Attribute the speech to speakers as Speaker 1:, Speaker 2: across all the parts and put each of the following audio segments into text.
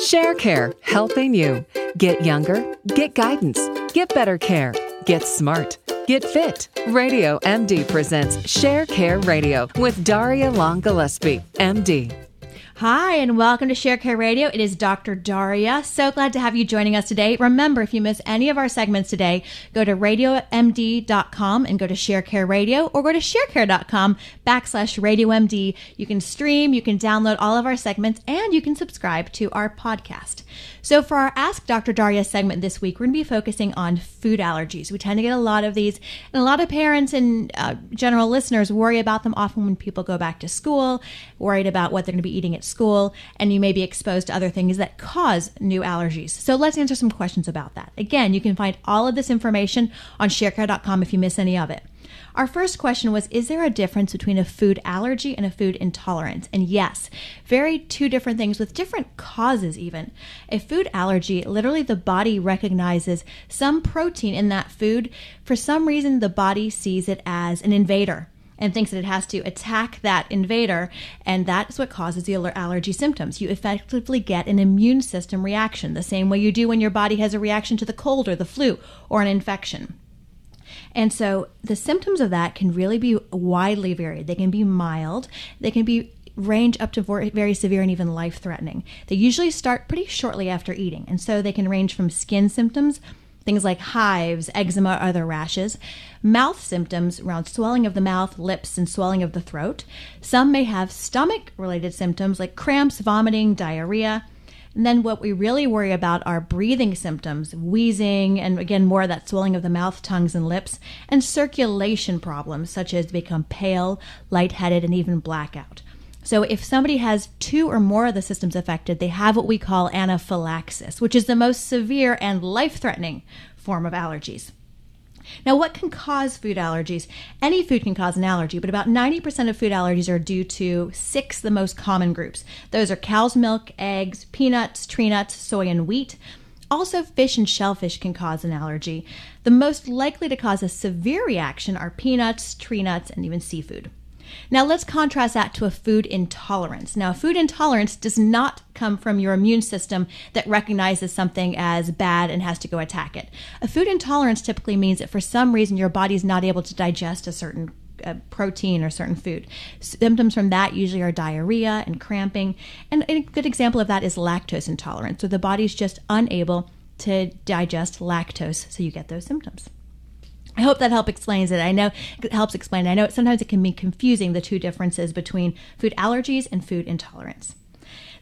Speaker 1: ShareCare, helping you get younger, get guidance, get better care, get smart, get fit. Radio MD presents ShareCare Radio with Darria Long Gillespie, MD.
Speaker 2: Hi, and welcome to ShareCare Radio. It is Dr. Darria. So glad to have you joining us today. Remember, if you miss any of our segments today, go to radiomd.com and go to ShareCare Radio or go to sharecare.com backslash radiomd. You can stream, you can download all of our segments, and you can subscribe to our podcast. So, for our Ask Dr. Darria segment this week, we're going to be focusing on food allergies. We tend to get a lot of these, and a lot of parents and uh, general listeners worry about them often when people go back to school, worried about what they're going to be eating at school, and you may be exposed to other things that cause new allergies. So, let's answer some questions about that. Again, you can find all of this information on sharecare.com if you miss any of it. Our first question was Is there a difference between a food allergy and a food intolerance? And yes, very two different things with different causes, even. A food allergy, literally, the body recognizes some protein in that food. For some reason, the body sees it as an invader and thinks that it has to attack that invader, and that's what causes the allergy symptoms. You effectively get an immune system reaction, the same way you do when your body has a reaction to the cold or the flu or an infection. And so the symptoms of that can really be widely varied. They can be mild, they can be range up to very severe and even life threatening. They usually start pretty shortly after eating, and so they can range from skin symptoms, things like hives, eczema, other rashes, mouth symptoms around swelling of the mouth, lips, and swelling of the throat. Some may have stomach related symptoms like cramps, vomiting, diarrhea. And then what we really worry about are breathing symptoms, wheezing, and again, more of that swelling of the mouth, tongues, and lips, and circulation problems such as become pale, lightheaded, and even blackout. So, if somebody has two or more of the systems affected, they have what we call anaphylaxis, which is the most severe and life threatening form of allergies. Now, what can cause food allergies? Any food can cause an allergy, but about 90% of food allergies are due to six the most common groups. Those are cow's milk, eggs, peanuts, tree nuts, soy, and wheat. Also, fish and shellfish can cause an allergy. The most likely to cause a severe reaction are peanuts, tree nuts, and even seafood. Now let's contrast that to a food intolerance. Now, a food intolerance does not come from your immune system that recognizes something as bad and has to go attack it. A food intolerance typically means that for some reason your body is not able to digest a certain uh, protein or certain food. Symptoms from that usually are diarrhea and cramping. And a good example of that is lactose intolerance, so the body's just unable to digest lactose, so you get those symptoms. I hope that help explains it. I know it helps explain. I know sometimes it can be confusing the two differences between food allergies and food intolerance.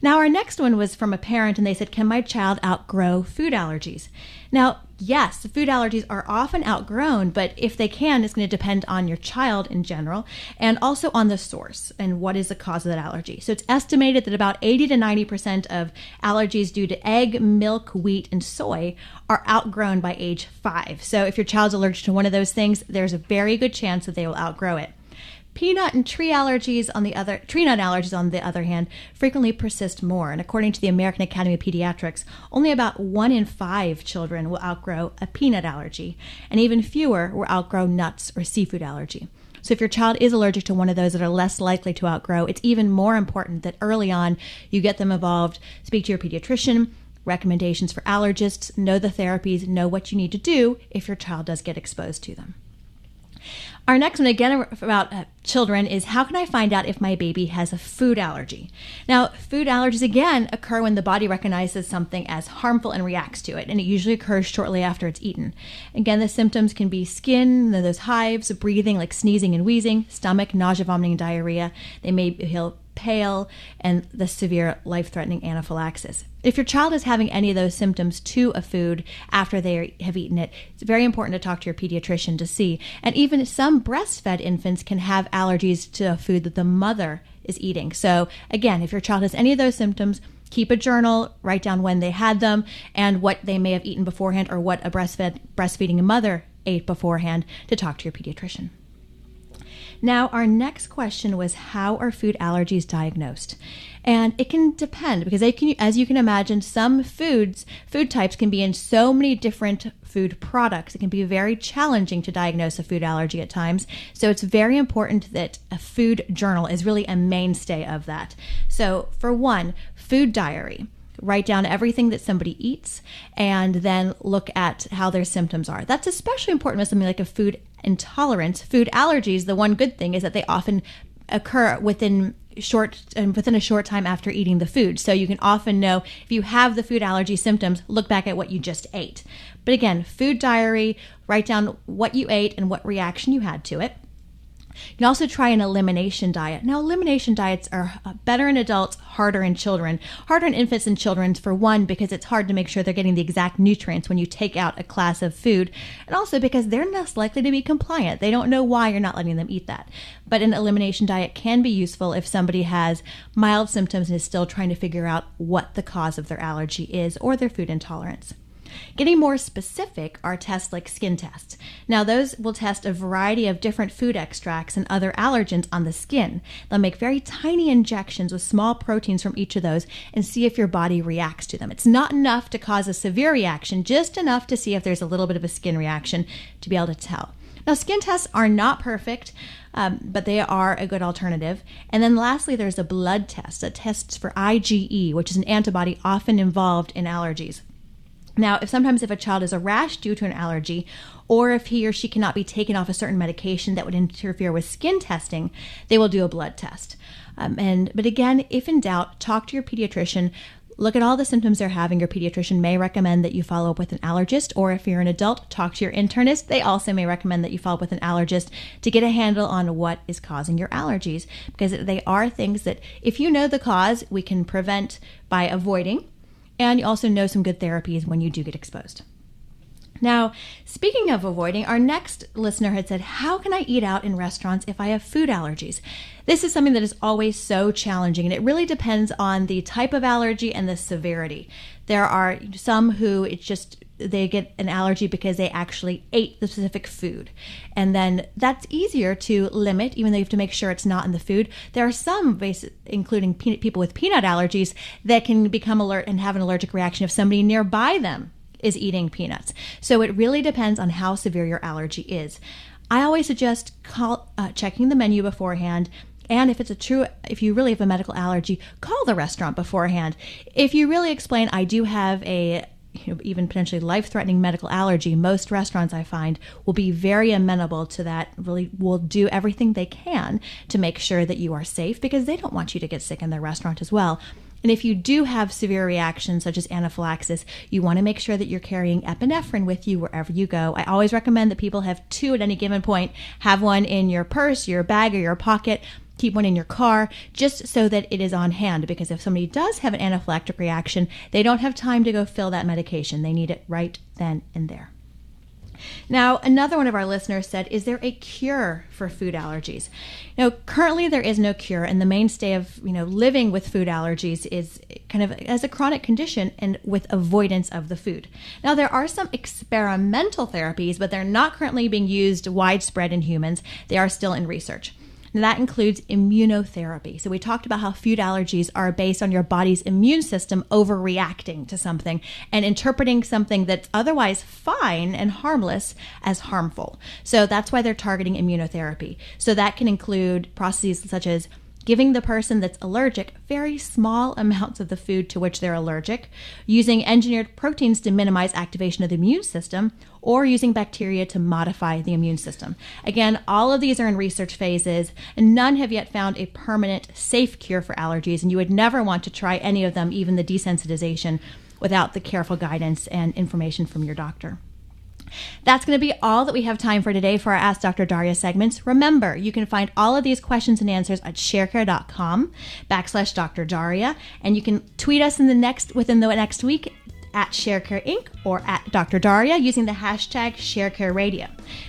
Speaker 2: Now, our next one was from a parent, and they said, Can my child outgrow food allergies? Now, yes, food allergies are often outgrown, but if they can, it's going to depend on your child in general and also on the source and what is the cause of that allergy. So, it's estimated that about 80 to 90% of allergies due to egg, milk, wheat, and soy are outgrown by age five. So, if your child's allergic to one of those things, there's a very good chance that they will outgrow it. Peanut and tree allergies on the other tree nut allergies on the other hand frequently persist more and according to the American Academy of Pediatrics only about 1 in 5 children will outgrow a peanut allergy and even fewer will outgrow nuts or seafood allergy. So if your child is allergic to one of those that are less likely to outgrow, it's even more important that early on you get them involved, speak to your pediatrician, recommendations for allergists, know the therapies, know what you need to do if your child does get exposed to them. Our next one, again about uh, children, is how can I find out if my baby has a food allergy? Now, food allergies again occur when the body recognizes something as harmful and reacts to it, and it usually occurs shortly after it's eaten. Again, the symptoms can be skin, those hives, breathing like sneezing and wheezing, stomach, nausea, vomiting, and diarrhea. They may feel pale, and the severe life threatening anaphylaxis. If your child is having any of those symptoms to a food after they have eaten it, it's very important to talk to your pediatrician to see. And even some breastfed infants can have allergies to a food that the mother is eating. So, again, if your child has any of those symptoms, keep a journal, write down when they had them and what they may have eaten beforehand or what a breastfed breastfeeding mother ate beforehand to talk to your pediatrician. Now, our next question was how are food allergies diagnosed? And it can depend because can, as you can imagine, some foods, food types can be in so many different food products. It can be very challenging to diagnose a food allergy at times. So it's very important that a food journal is really a mainstay of that. So, for one, food diary. write down everything that somebody eats, and then look at how their symptoms are. That's especially important with something like a food intolerance. Food allergies, the one good thing is that they often occur within short and within a short time after eating the food. So you can often know if you have the food allergy symptoms, look back at what you just ate. But again, food diary, write down what you ate and what reaction you had to it. You can also try an elimination diet. Now, elimination diets are uh, better in adults, harder in children. Harder in infants and children, for one, because it's hard to make sure they're getting the exact nutrients when you take out a class of food, and also because they're less likely to be compliant. They don't know why you're not letting them eat that. But an elimination diet can be useful if somebody has mild symptoms and is still trying to figure out what the cause of their allergy is or their food intolerance. Getting more specific are tests like skin tests. Now, those will test a variety of different food extracts and other allergens on the skin. They'll make very tiny injections with small proteins from each of those and see if your body reacts to them. It's not enough to cause a severe reaction, just enough to see if there's a little bit of a skin reaction to be able to tell. Now, skin tests are not perfect, um, but they are a good alternative. And then lastly, there's a blood test that tests for IgE, which is an antibody often involved in allergies. Now, if sometimes if a child is a rash due to an allergy, or if he or she cannot be taken off a certain medication that would interfere with skin testing, they will do a blood test. Um, and but again, if in doubt, talk to your pediatrician. Look at all the symptoms they're having. Your pediatrician may recommend that you follow up with an allergist, or if you're an adult, talk to your internist. They also may recommend that you follow up with an allergist to get a handle on what is causing your allergies, because they are things that, if you know the cause, we can prevent by avoiding and you also know some good therapies when you do get exposed. Now, speaking of avoiding, our next listener had said, How can I eat out in restaurants if I have food allergies? This is something that is always so challenging, and it really depends on the type of allergy and the severity. There are some who it's just they get an allergy because they actually ate the specific food. And then that's easier to limit, even though you have to make sure it's not in the food. There are some, including peanut, people with peanut allergies, that can become alert and have an allergic reaction if somebody nearby them is eating peanuts. So it really depends on how severe your allergy is. I always suggest call, uh, checking the menu beforehand. And if it's a true, if you really have a medical allergy, call the restaurant beforehand. If you really explain, I do have a you know, even potentially life-threatening medical allergy, most restaurants I find will be very amenable to that. Really, will do everything they can to make sure that you are safe because they don't want you to get sick in their restaurant as well. And if you do have severe reactions such as anaphylaxis, you want to make sure that you're carrying epinephrine with you wherever you go. I always recommend that people have two at any given point. Have one in your purse, your bag, or your pocket keep one in your car just so that it is on hand because if somebody does have an anaphylactic reaction, they don't have time to go fill that medication. They need it right then and there. Now, another one of our listeners said, Is there a cure for food allergies? Now, currently there is no cure, and the mainstay of you know living with food allergies is kind of as a chronic condition and with avoidance of the food. Now, there are some experimental therapies, but they're not currently being used widespread in humans. They are still in research. And that includes immunotherapy. So, we talked about how food allergies are based on your body's immune system overreacting to something and interpreting something that's otherwise fine and harmless as harmful. So, that's why they're targeting immunotherapy. So, that can include processes such as giving the person that's allergic very small amounts of the food to which they're allergic, using engineered proteins to minimize activation of the immune system, or using bacteria to modify the immune system. Again, all of these are in research phases, and none have yet found a permanent, safe cure for allergies, and you would never want to try any of them, even the desensitization, without the careful guidance and information from your doctor. That's going to be all that we have time for today for our Ask Dr. Darria segments. Remember, you can find all of these questions and answers at sharecare.com backslash Dr. Darria, and you can tweet us in the next within the next week at ShareCare Inc. or at Dr. Darria using the hashtag ShareCare Radio.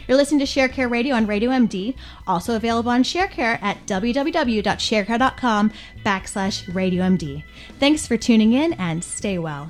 Speaker 2: You're listening to ShareCare Radio on Radio MD, also available on ShareCare at www.sharecare.com backslash Radio MD. Thanks for tuning in and stay well.